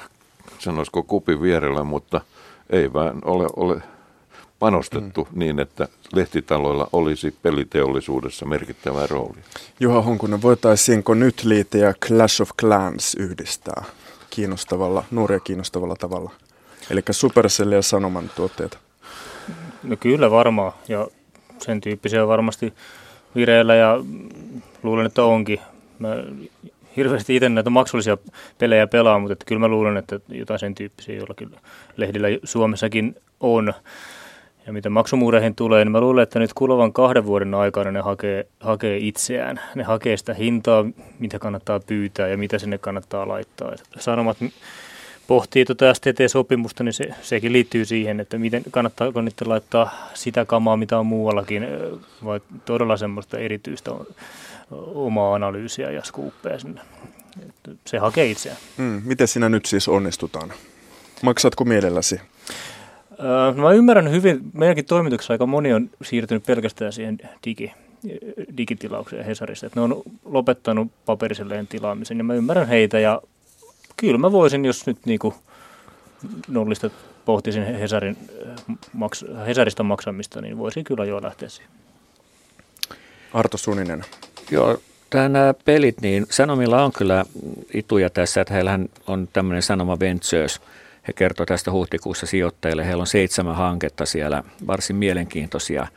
sanoisiko kupin vierellä, mutta ei vaan ole, ole panostettu mm. niin, että lehtitaloilla olisi peliteollisuudessa merkittävä rooli. Juha Honkunen, voitaisiinko nyt liitä ja Clash of Clans yhdistää kiinnostavalla, nuoria kiinnostavalla tavalla? Eli Supercell ja Sanoman tuotteita. No kyllä varmaan, ja sen tyyppisiä varmasti vireillä, ja luulen, että onkin mä hirveästi itse näitä maksullisia pelejä pelaan, mutta että kyllä mä luulen, että jotain sen tyyppisiä jollakin lehdillä Suomessakin on. Ja mitä maksumuureihin tulee, niin mä luulen, että nyt kuluvan kahden vuoden aikana ne hakee, hakee itseään. Ne hakee sitä hintaa, mitä kannattaa pyytää ja mitä sinne kannattaa laittaa. Et sanomat pohtii tuota STT-sopimusta, niin se, sekin liittyy siihen, että miten kannattaako niiden laittaa sitä kamaa, mitä on muuallakin, vai todella semmoista erityistä omaa analyysiä ja skuuppeja sinne. Se hakee itseään. Mm, miten sinä nyt siis onnistutaan? Maksatko mielelläsi? Öö, mä ymmärrän hyvin, meidänkin toimituksessa aika moni on siirtynyt pelkästään siihen digi, digitilaukseen Hesarissa. Että ne on lopettanut paperiselleen tilaamisen ja mä ymmärrän heitä ja kyllä mä voisin, jos nyt niinku nollista pohtisin Hesarin, maks, Hesarista maksamista, niin voisin kyllä jo lähteä siihen. Arto Suninen. Joo, nämä pelit, niin Sanomilla on kyllä ituja tässä, että heillähän on tämmöinen Sanoma Ventures. He kertovat tästä huhtikuussa sijoittajille. Heillä on seitsemän hanketta siellä, varsin mielenkiintoisia.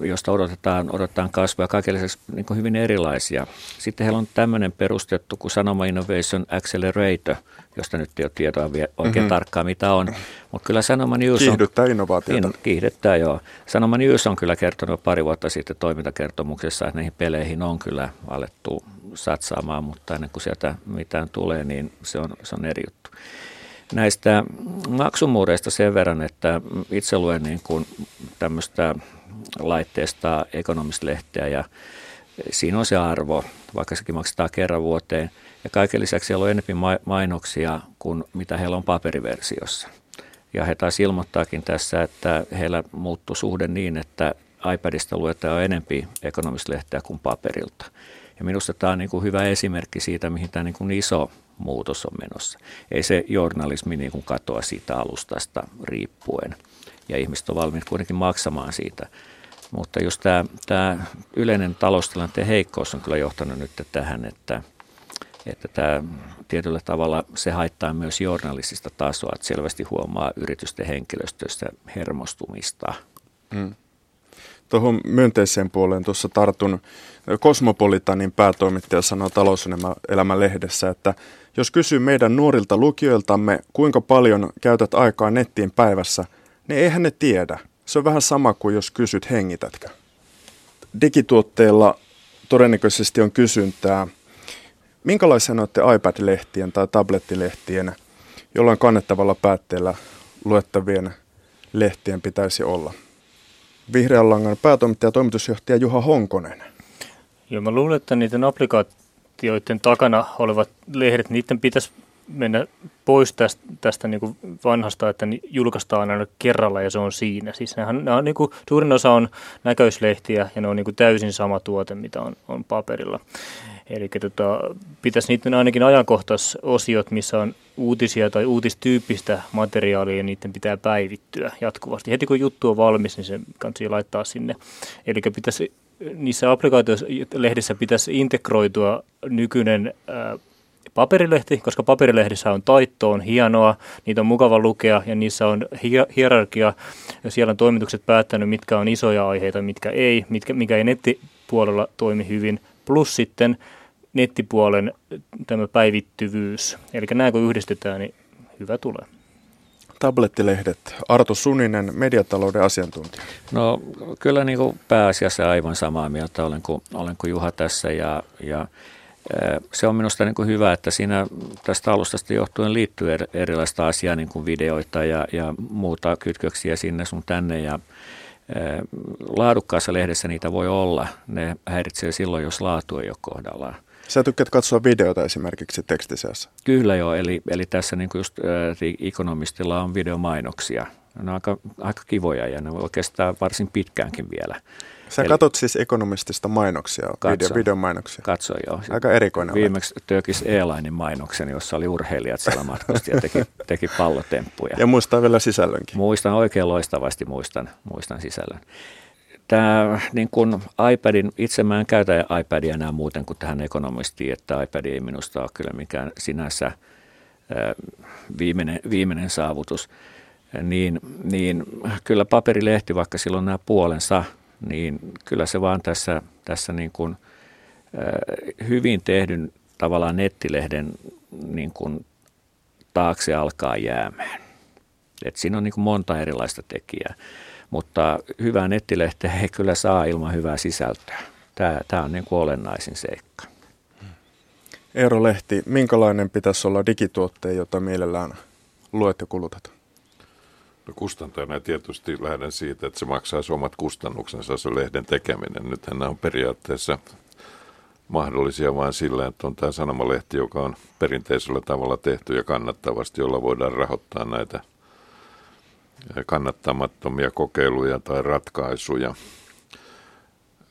Josta odotetaan, odotetaan kasvua, kaiken lisäksi niin hyvin erilaisia. Sitten heillä on tämmöinen perustettu kuin Sanoma Innovation Accelerator, josta nyt ei ole tietoa vielä oikein mm-hmm. tarkkaan mitä on. Mutta kyllä Sanoma News on... Kiihdyttää innovaatiota. In, kiihdyttää, joo. Sanoma News on kyllä kertonut pari vuotta sitten toimintakertomuksessa, että näihin peleihin on kyllä alettu satsaamaan, mutta ennen kuin sieltä mitään tulee, niin se on, se on eri juttu. Näistä maksumuureista sen verran, että itse luen niin kuin tämmöistä laitteesta ekonomislehteä ja siinä on se arvo, vaikka sekin maksetaan kerran vuoteen. Ja kaiken lisäksi siellä on enemmän mainoksia kuin mitä heillä on paperiversiossa. Ja he taas ilmoittaakin tässä, että heillä muuttuu suhde niin, että iPadista luetaan enempi ekonomislehteä kuin paperilta. Ja minusta tämä on niin kuin hyvä esimerkki siitä, mihin tämä niin kuin iso muutos on menossa. Ei se journalismi niin kuin katoa siitä alustasta riippuen. Ja ihmiset on valmiit kuitenkin maksamaan siitä. Mutta just tämä, tämä yleinen taloustilanteen heikkous on kyllä johtanut nyt tähän, että, että tämä tietyllä tavalla se haittaa myös journalistista tasoa, että selvästi huomaa yritysten henkilöstöstä hermostumista. Mm. Tuohon myönteiseen puoleen tuossa tartun. Kosmopolitanin päätoimittaja sanoo talouselämän lehdessä, että jos kysyy meidän nuorilta lukijoiltamme, kuinka paljon käytät aikaa nettiin päivässä, niin eihän ne tiedä. Se on vähän sama kuin jos kysyt hengitätkö. Digituotteilla todennäköisesti on kysyntää. Minkälaisia noiden iPad-lehtien tai tablettilehtien jollain kannettavalla päätteellä luettavien lehtien pitäisi olla? Vihreän langan päätoimittaja ja toimitusjohtaja Juha Honkonen. Joo, mä luulen, että niiden applikaatioiden takana olevat lehdet, niiden pitäisi mennä pois tästä, tästä niin kuin vanhasta, että julkaistaan aina kerralla ja se on siinä. Siis nehän, nämä on, niin kuin, suurin osa on näköislehtiä ja ne on niin kuin täysin sama tuote, mitä on, on paperilla. Eli tota, pitäisi niiden ainakin ajankohtaisosiot, missä on uutisia tai uutistyyppistä materiaalia, ja niiden pitää päivittyä jatkuvasti. Heti kun juttu on valmis, niin se kannattaa laittaa sinne. Eli pitäisi niissä applikaatioissa lehdissä pitäisi integroitua nykyinen paperilehti, koska paperilehdissä on taitto, on hienoa, niitä on mukava lukea ja niissä on hierarkia ja siellä on toimitukset päättänyt, mitkä on isoja aiheita, mitkä ei, mitkä, mikä ei nettipuolella toimi hyvin, plus sitten nettipuolen tämä päivittyvyys. Eli nämä kun yhdistetään, niin hyvä tulee. Tablettilehdet. Arto Suninen, mediatalouden asiantuntija. No kyllä niin kuin pääasiassa aivan samaa mieltä olen kuin, olen kuin Juha tässä ja, ja se on minusta niin kuin hyvä, että siinä tästä alustasta johtuen liittyy erilaista asiaa, niin kuin videoita ja, ja muuta kytköksiä sinne sun tänne. Ja laadukkaassa lehdessä niitä voi olla. Ne häiritsee silloin, jos laatu ei ole kohdallaan. Sä tykkäät katsoa videota esimerkiksi tekstiseassa? Kyllä joo, eli, eli tässä niin kuin just äh, ekonomistilla on videomainoksia. Ne on aika, aika kivoja ja ne voi kestää varsin pitkäänkin vielä. Sä Eli, katot siis ekonomistista mainoksia, katso, video, videomainoksia? Katso, joo. Aika erikoinen Viimeksi Turkish Airlinein mainoksen, jossa oli urheilijat siellä matkusti ja teki, (laughs) teki pallotemppuja. Ja muistaa vielä sisällönkin. Muistan oikein loistavasti, muistan, muistan sisällön. Tämä niin kuin iPadin, itse mä en käytä iPadia enää muuten kuin tähän ekonomistiin, että iPad ei minusta ole kyllä mikään sinänsä viimeinen, viimeinen saavutus. Niin, niin kyllä paperilehti, vaikka silloin nämä puolensa – niin kyllä se vaan tässä, tässä niin kuin, hyvin tehdyn tavallaan nettilehden niin kuin taakse alkaa jäämään. Et siinä on niin kuin monta erilaista tekijää, mutta hyvää nettilehteä ei kyllä saa ilman hyvää sisältöä. Tämä, tämä on niin kuin olennaisin seikka. Eero Lehti, minkälainen pitäisi olla digituotteen, jota mielellään luet ja kulutat? Kustantajana tietysti lähden siitä, että se maksaa omat kustannuksensa se lehden tekeminen. Nythän nämä on periaatteessa mahdollisia vain sillä, että on tämä sanomalehti, joka on perinteisellä tavalla tehty ja kannattavasti, jolla voidaan rahoittaa näitä kannattamattomia kokeiluja tai ratkaisuja.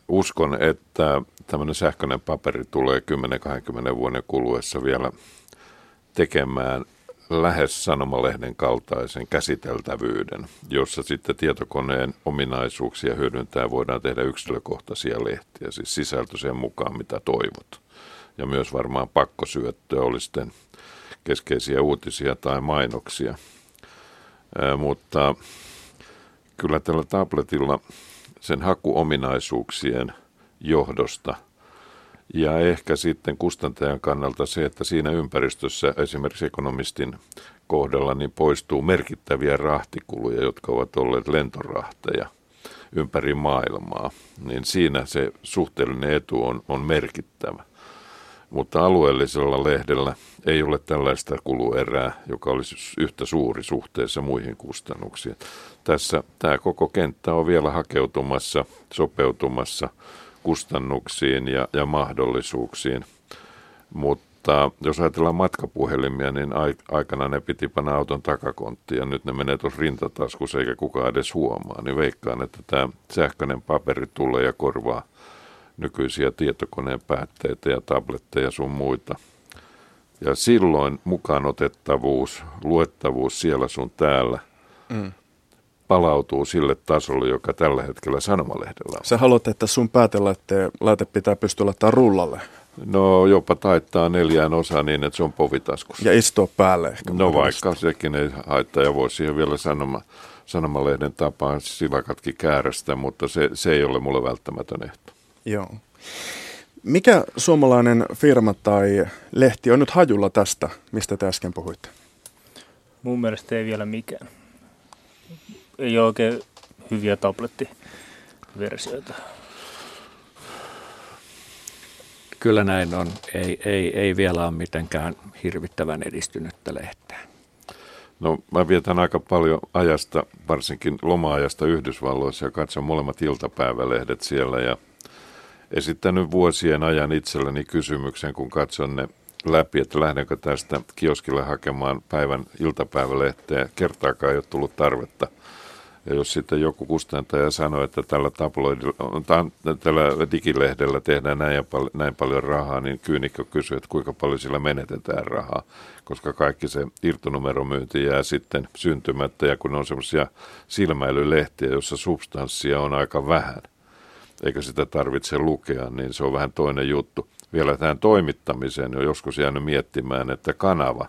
Uskon, että tämmöinen sähköinen paperi tulee 10-20 vuoden kuluessa vielä tekemään lähes sanomalehden kaltaisen käsiteltävyyden, jossa sitten tietokoneen ominaisuuksia hyödyntää voidaan tehdä yksilökohtaisia lehtiä, siis sisältö sen mukaan, mitä toivot. Ja myös varmaan pakkosyöttöä oli sitten keskeisiä uutisia tai mainoksia. Ää, mutta kyllä tällä tabletilla sen hakuominaisuuksien johdosta. Ja ehkä sitten kustantajan kannalta se, että siinä ympäristössä esimerkiksi ekonomistin kohdalla niin poistuu merkittäviä rahtikuluja, jotka ovat olleet lentorahteja ympäri maailmaa. Niin siinä se suhteellinen etu on, on merkittävä. Mutta alueellisella lehdellä ei ole tällaista kuluerää, joka olisi yhtä suuri suhteessa muihin kustannuksiin. Tässä tämä koko kenttä on vielä hakeutumassa, sopeutumassa kustannuksiin ja, ja mahdollisuuksiin. Mutta jos ajatellaan matkapuhelimia, niin aikana ne piti panna auton takakontti ja nyt ne menee tuossa rintataskussa eikä kukaan edes huomaa. Niin veikkaan, että tämä sähköinen paperi tulee ja korvaa nykyisiä tietokoneen päätteitä ja tabletteja sun muita. Ja silloin mukaan otettavuus, luettavuus siellä sun täällä mm. Palautuu sille tasolle, joka tällä hetkellä sanomalehdellä on. Sä haluat, että sun päätelaite pitää pystyä laittamaan rullalle? No jopa taittaa neljään osaan niin, että se on povitaskussa. Ja istua päälle ehkä. No vaikka sekin ei haittaa ja voisi siihen vielä sanoma, sanomalehden tapaan silakatkin käärästä, mutta se, se ei ole mulle välttämätön ehto. Joo. Mikä suomalainen firma tai lehti on nyt hajulla tästä, mistä te äsken puhuitte? Mun mielestä ei vielä mikään. Ei ole oikein hyviä tablettiversioita. Kyllä näin on. Ei, ei, ei vielä ole mitenkään hirvittävän edistynyttä lehteä. No mä vietän aika paljon ajasta, varsinkin loma-ajasta Yhdysvalloissa ja katson molemmat iltapäivälehdet siellä ja – esittänyt vuosien ajan itselleni kysymyksen, kun katson ne läpi, että lähdenkö tästä kioskille hakemaan päivän iltapäivälehteä. Kertaakaan ei ole tullut tarvetta. Ja jos sitten joku kustantaja sanoo, että tällä, tällä digilehdellä tehdään näin, pal- näin paljon rahaa, niin kyynikkö kysyy, että kuinka paljon sillä menetetään rahaa, koska kaikki se irtonumeromyynti jää sitten syntymättä, ja kun on semmoisia silmäilylehtiä, jossa substanssia on aika vähän – eikä sitä tarvitse lukea, niin se on vähän toinen juttu. Vielä tähän toimittamiseen on joskus jäänyt miettimään, että kanava,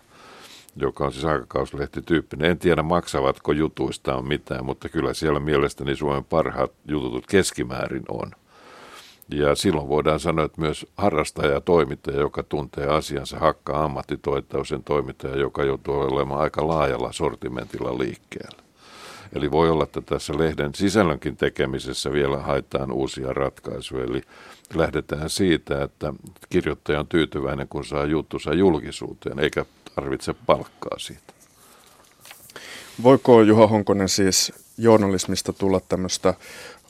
joka on siis aikakauslehtityyppinen, en tiedä maksavatko jutuista mitään, mutta kyllä siellä mielestäni Suomen parhaat jututut keskimäärin on. Ja silloin voidaan sanoa, että myös harrastaja ja toimittaja, joka tuntee asiansa, hakkaa ammattitoittausen toimittaja, joka joutuu olemaan aika laajalla sortimentilla liikkeellä. Eli voi olla, että tässä lehden sisällönkin tekemisessä vielä haetaan uusia ratkaisuja. Eli lähdetään siitä, että kirjoittaja on tyytyväinen, kun saa juttusa julkisuuteen, eikä tarvitse palkkaa siitä. Voiko Juha Honkonen siis journalismista tulla tämmöistä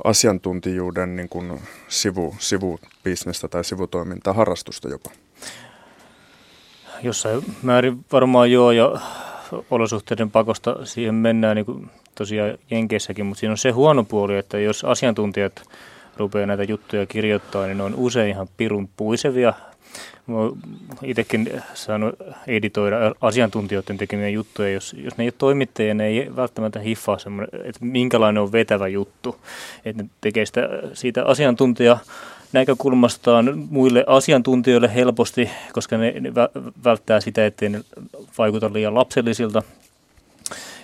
asiantuntijuuden niin kuin sivu, sivubisnestä tai sivutoimintaa, harrastusta jopa? Jossain määrin varmaan joo, ja olosuhteiden pakosta siihen mennään niin kuin tosiaan Jenkeissäkin, mutta siinä on se huono puoli, että jos asiantuntijat rupeaa näitä juttuja kirjoittaa, niin ne on usein ihan pirun puisevia. Itsekin saanut editoida asiantuntijoiden tekemiä juttuja, jos, jos ne ei ole toimittajia, ne ei välttämättä hiffaa semmoinen, että minkälainen on vetävä juttu. Että ne tekee sitä, siitä asiantuntija näkökulmastaan muille asiantuntijoille helposti, koska ne, ne välttää sitä, ettei ne vaikuta liian lapsellisilta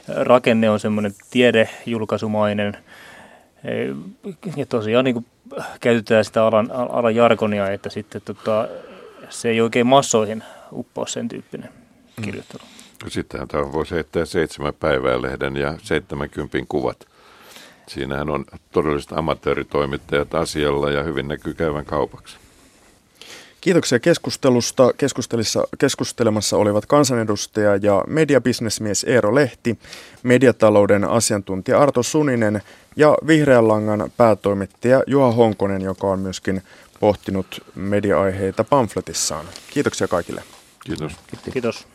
rakenne on semmoinen tiedejulkaisumainen. Ja tosiaan niin kuin käytetään sitä alan, alan jargonia, että sitten tota, se ei oikein massoihin uppoa sen tyyppinen mm. kirjoittelu. Mm. Sittenhän tämä voisi heittää seitsemän päivää lehden ja 70 kuvat. Siinähän on todelliset amatööritoimittajat asialla ja hyvin näkyy käyvän kaupaksi. Kiitoksia keskustelusta. Keskustelissa, keskustelemassa olivat kansanedustaja ja mediabisnesmies Eero Lehti, mediatalouden asiantuntija Arto Suninen ja Vihreän langan päätoimittaja Juha Honkonen, joka on myöskin pohtinut media-aiheita pamfletissaan. Kiitoksia kaikille. Kiitos. Kiitos.